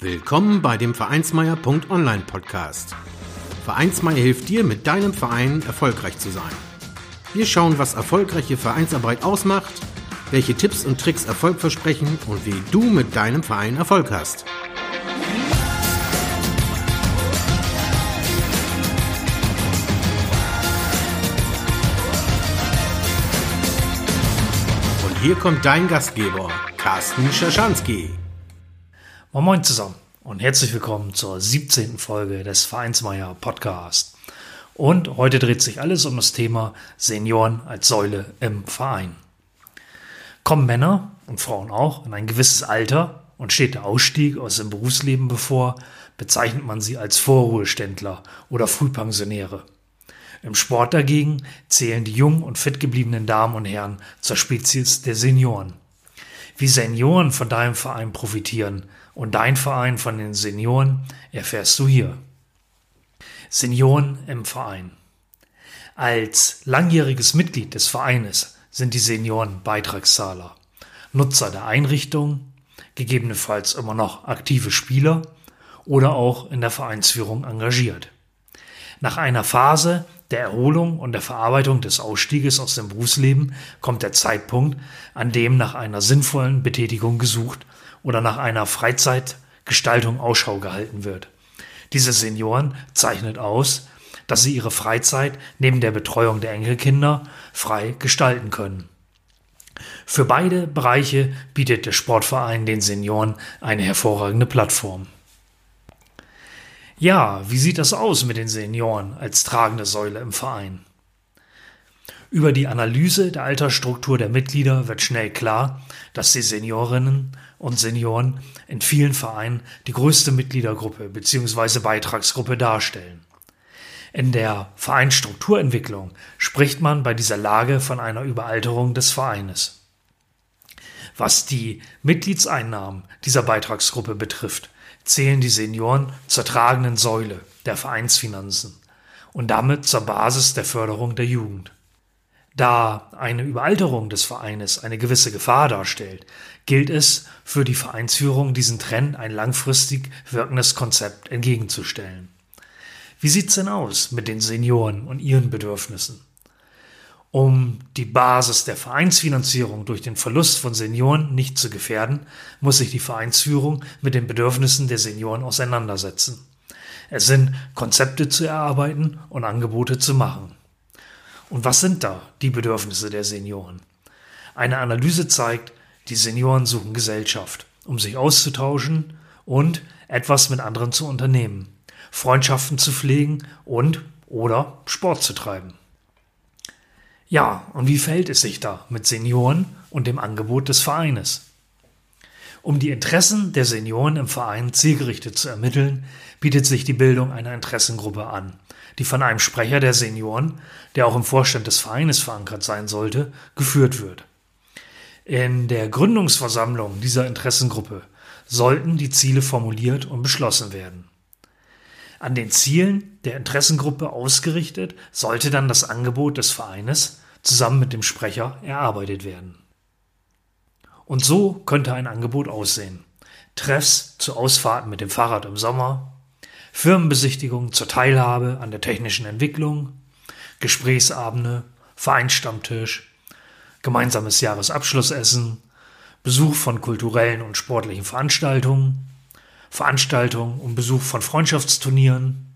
Willkommen bei dem Vereinsmeier.online Podcast. Vereinsmeier hilft dir, mit deinem Verein erfolgreich zu sein. Wir schauen, was erfolgreiche Vereinsarbeit ausmacht, welche Tipps und Tricks Erfolg versprechen und wie du mit deinem Verein Erfolg hast. Und hier kommt dein Gastgeber, Carsten Schaschanski. Moin Moin zusammen und herzlich willkommen zur 17. Folge des Vereinsmeier Podcast. Und heute dreht sich alles um das Thema Senioren als Säule im Verein. Kommen Männer und Frauen auch in ein gewisses Alter und steht der Ausstieg aus dem Berufsleben bevor, bezeichnet man sie als Vorruheständler oder Frühpensionäre. Im Sport dagegen zählen die jung und fit gebliebenen Damen und Herren zur Spezies der Senioren. Wie Senioren von deinem Verein profitieren und dein Verein von den Senioren, erfährst du hier. Senioren im Verein. Als langjähriges Mitglied des Vereines sind die Senioren Beitragszahler, Nutzer der Einrichtung, gegebenenfalls immer noch aktive Spieler oder auch in der Vereinsführung engagiert. Nach einer Phase der Erholung und der Verarbeitung des Ausstieges aus dem Berufsleben kommt der Zeitpunkt, an dem nach einer sinnvollen Betätigung gesucht oder nach einer Freizeitgestaltung Ausschau gehalten wird. Diese Senioren zeichnet aus, dass sie ihre Freizeit neben der Betreuung der Enkelkinder frei gestalten können. Für beide Bereiche bietet der Sportverein den Senioren eine hervorragende Plattform. Ja, wie sieht das aus mit den Senioren als tragende Säule im Verein? Über die Analyse der Altersstruktur der Mitglieder wird schnell klar, dass die Seniorinnen und Senioren in vielen Vereinen die größte Mitgliedergruppe bzw. Beitragsgruppe darstellen. In der Vereinsstrukturentwicklung spricht man bei dieser Lage von einer Überalterung des Vereines. Was die Mitgliedseinnahmen dieser Beitragsgruppe betrifft, zählen die Senioren zur tragenden Säule der Vereinsfinanzen und damit zur Basis der Förderung der Jugend. Da eine Überalterung des Vereines eine gewisse Gefahr darstellt, gilt es für die Vereinsführung diesen Trend ein langfristig wirkendes Konzept entgegenzustellen. Wie sieht's denn aus mit den Senioren und ihren Bedürfnissen? Um die Basis der Vereinsfinanzierung durch den Verlust von Senioren nicht zu gefährden, muss sich die Vereinsführung mit den Bedürfnissen der Senioren auseinandersetzen. Es sind Konzepte zu erarbeiten und Angebote zu machen. Und was sind da die Bedürfnisse der Senioren? Eine Analyse zeigt, die Senioren suchen Gesellschaft, um sich auszutauschen und etwas mit anderen zu unternehmen, Freundschaften zu pflegen und oder Sport zu treiben. Ja, und wie verhält es sich da mit Senioren und dem Angebot des Vereines? Um die Interessen der Senioren im Verein zielgerichtet zu ermitteln, bietet sich die Bildung einer Interessengruppe an, die von einem Sprecher der Senioren, der auch im Vorstand des Vereines verankert sein sollte, geführt wird. In der Gründungsversammlung dieser Interessengruppe sollten die Ziele formuliert und beschlossen werden. An den Zielen der Interessengruppe ausgerichtet sollte dann das Angebot des Vereines zusammen mit dem Sprecher erarbeitet werden. Und so könnte ein Angebot aussehen. Treffs zu Ausfahrten mit dem Fahrrad im Sommer, Firmenbesichtigung zur Teilhabe an der technischen Entwicklung, Gesprächsabende, Vereinsstammtisch, gemeinsames Jahresabschlussessen, Besuch von kulturellen und sportlichen Veranstaltungen, Veranstaltungen und Besuch von Freundschaftsturnieren,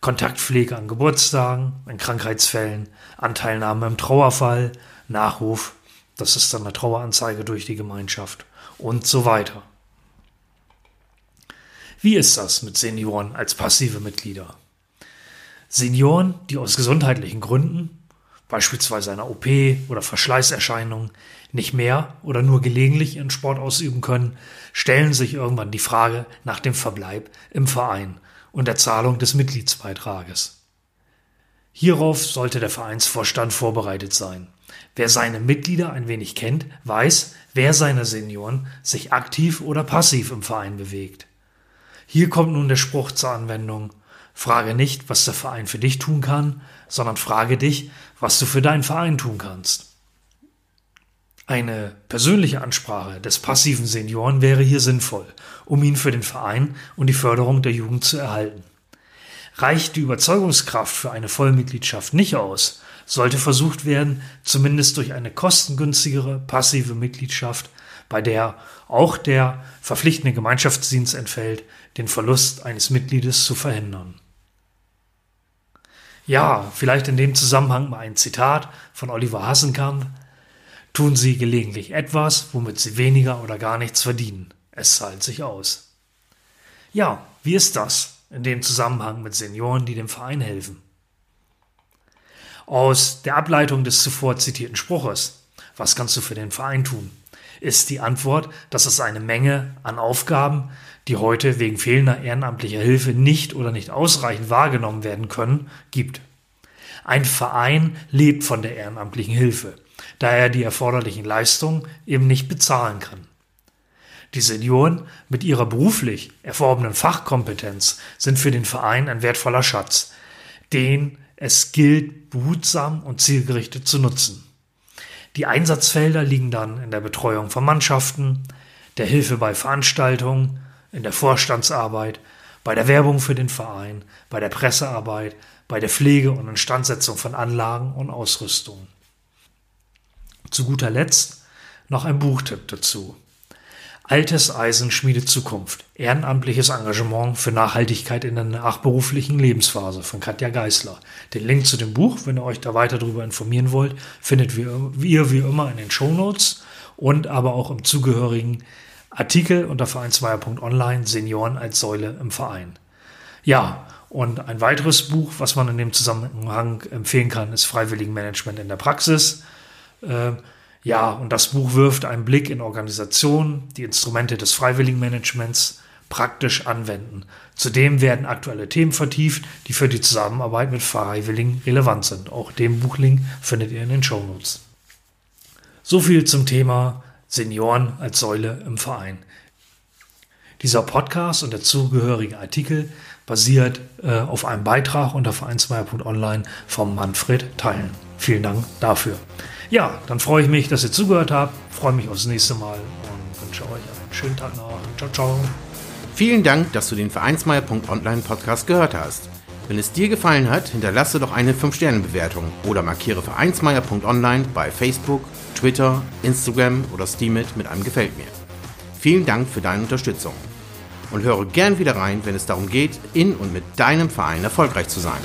Kontaktpflege an Geburtstagen, in Krankheitsfällen, Anteilnahme im Trauerfall, Nachruf, das ist dann eine Traueranzeige durch die Gemeinschaft und so weiter. Wie ist das mit Senioren als passive Mitglieder? Senioren, die aus gesundheitlichen Gründen, beispielsweise einer OP oder Verschleißerscheinungen, nicht mehr oder nur gelegentlich ihren Sport ausüben können, stellen sich irgendwann die Frage nach dem Verbleib im Verein und der Zahlung des Mitgliedsbeitrages. Hierauf sollte der Vereinsvorstand vorbereitet sein. Wer seine Mitglieder ein wenig kennt, weiß, wer seiner Senioren sich aktiv oder passiv im Verein bewegt. Hier kommt nun der Spruch zur Anwendung. Frage nicht, was der Verein für dich tun kann, sondern frage dich, was du für deinen Verein tun kannst. Eine persönliche Ansprache des passiven Senioren wäre hier sinnvoll, um ihn für den Verein und die Förderung der Jugend zu erhalten. Reicht die Überzeugungskraft für eine Vollmitgliedschaft nicht aus, sollte versucht werden, zumindest durch eine kostengünstigere passive Mitgliedschaft, bei der auch der verpflichtende Gemeinschaftsdienst entfällt, den Verlust eines Mitgliedes zu verhindern. Ja, vielleicht in dem Zusammenhang mal ein Zitat von Oliver Hassenkamp, Tun Sie gelegentlich etwas, womit Sie weniger oder gar nichts verdienen. Es zahlt sich aus. Ja, wie ist das in dem Zusammenhang mit Senioren, die dem Verein helfen? Aus der Ableitung des zuvor zitierten Spruches, was kannst du für den Verein tun, ist die Antwort, dass es eine Menge an Aufgaben, die heute wegen fehlender ehrenamtlicher Hilfe nicht oder nicht ausreichend wahrgenommen werden können, gibt. Ein Verein lebt von der ehrenamtlichen Hilfe da er die erforderlichen Leistungen eben nicht bezahlen kann. Die Senioren mit ihrer beruflich erworbenen Fachkompetenz sind für den Verein ein wertvoller Schatz, den es gilt, behutsam und zielgerichtet zu nutzen. Die Einsatzfelder liegen dann in der Betreuung von Mannschaften, der Hilfe bei Veranstaltungen, in der Vorstandsarbeit, bei der Werbung für den Verein, bei der Pressearbeit, bei der Pflege und Instandsetzung von Anlagen und Ausrüstung. Zu guter Letzt noch ein Buchtipp dazu. Altes Eisen schmiedet Zukunft. Ehrenamtliches Engagement für Nachhaltigkeit in der nachberuflichen Lebensphase von Katja Geißler. Den Link zu dem Buch, wenn ihr euch da weiter darüber informieren wollt, findet ihr wie immer in den Shownotes und aber auch im zugehörigen Artikel unter vereinsmeier.online Senioren als Säule im Verein. Ja, und ein weiteres Buch, was man in dem Zusammenhang empfehlen kann, ist Freiwilligenmanagement in der Praxis äh, ja, und das Buch wirft einen Blick in Organisationen, die Instrumente des Freiwilligenmanagements praktisch anwenden. Zudem werden aktuelle Themen vertieft, die für die Zusammenarbeit mit Freiwilligen relevant sind. Auch den Buchlink findet ihr in den Shownotes. So viel zum Thema Senioren als Säule im Verein. Dieser Podcast und der zugehörige Artikel basiert äh, auf einem Beitrag unter vereinsmeier.online vom Manfred Teilen. Vielen Dank dafür. Ja, dann freue ich mich, dass ihr zugehört habt. Freue mich aufs nächste Mal und wünsche euch einen schönen Tag noch. Ciao, ciao. Vielen Dank, dass du den Vereinsmeier.online Podcast gehört hast. Wenn es dir gefallen hat, hinterlasse doch eine 5-Sterne-Bewertung oder markiere Vereinsmeier.online bei Facebook, Twitter, Instagram oder Steamit mit einem Gefällt mir. Vielen Dank für deine Unterstützung und höre gern wieder rein, wenn es darum geht, in und mit deinem Verein erfolgreich zu sein.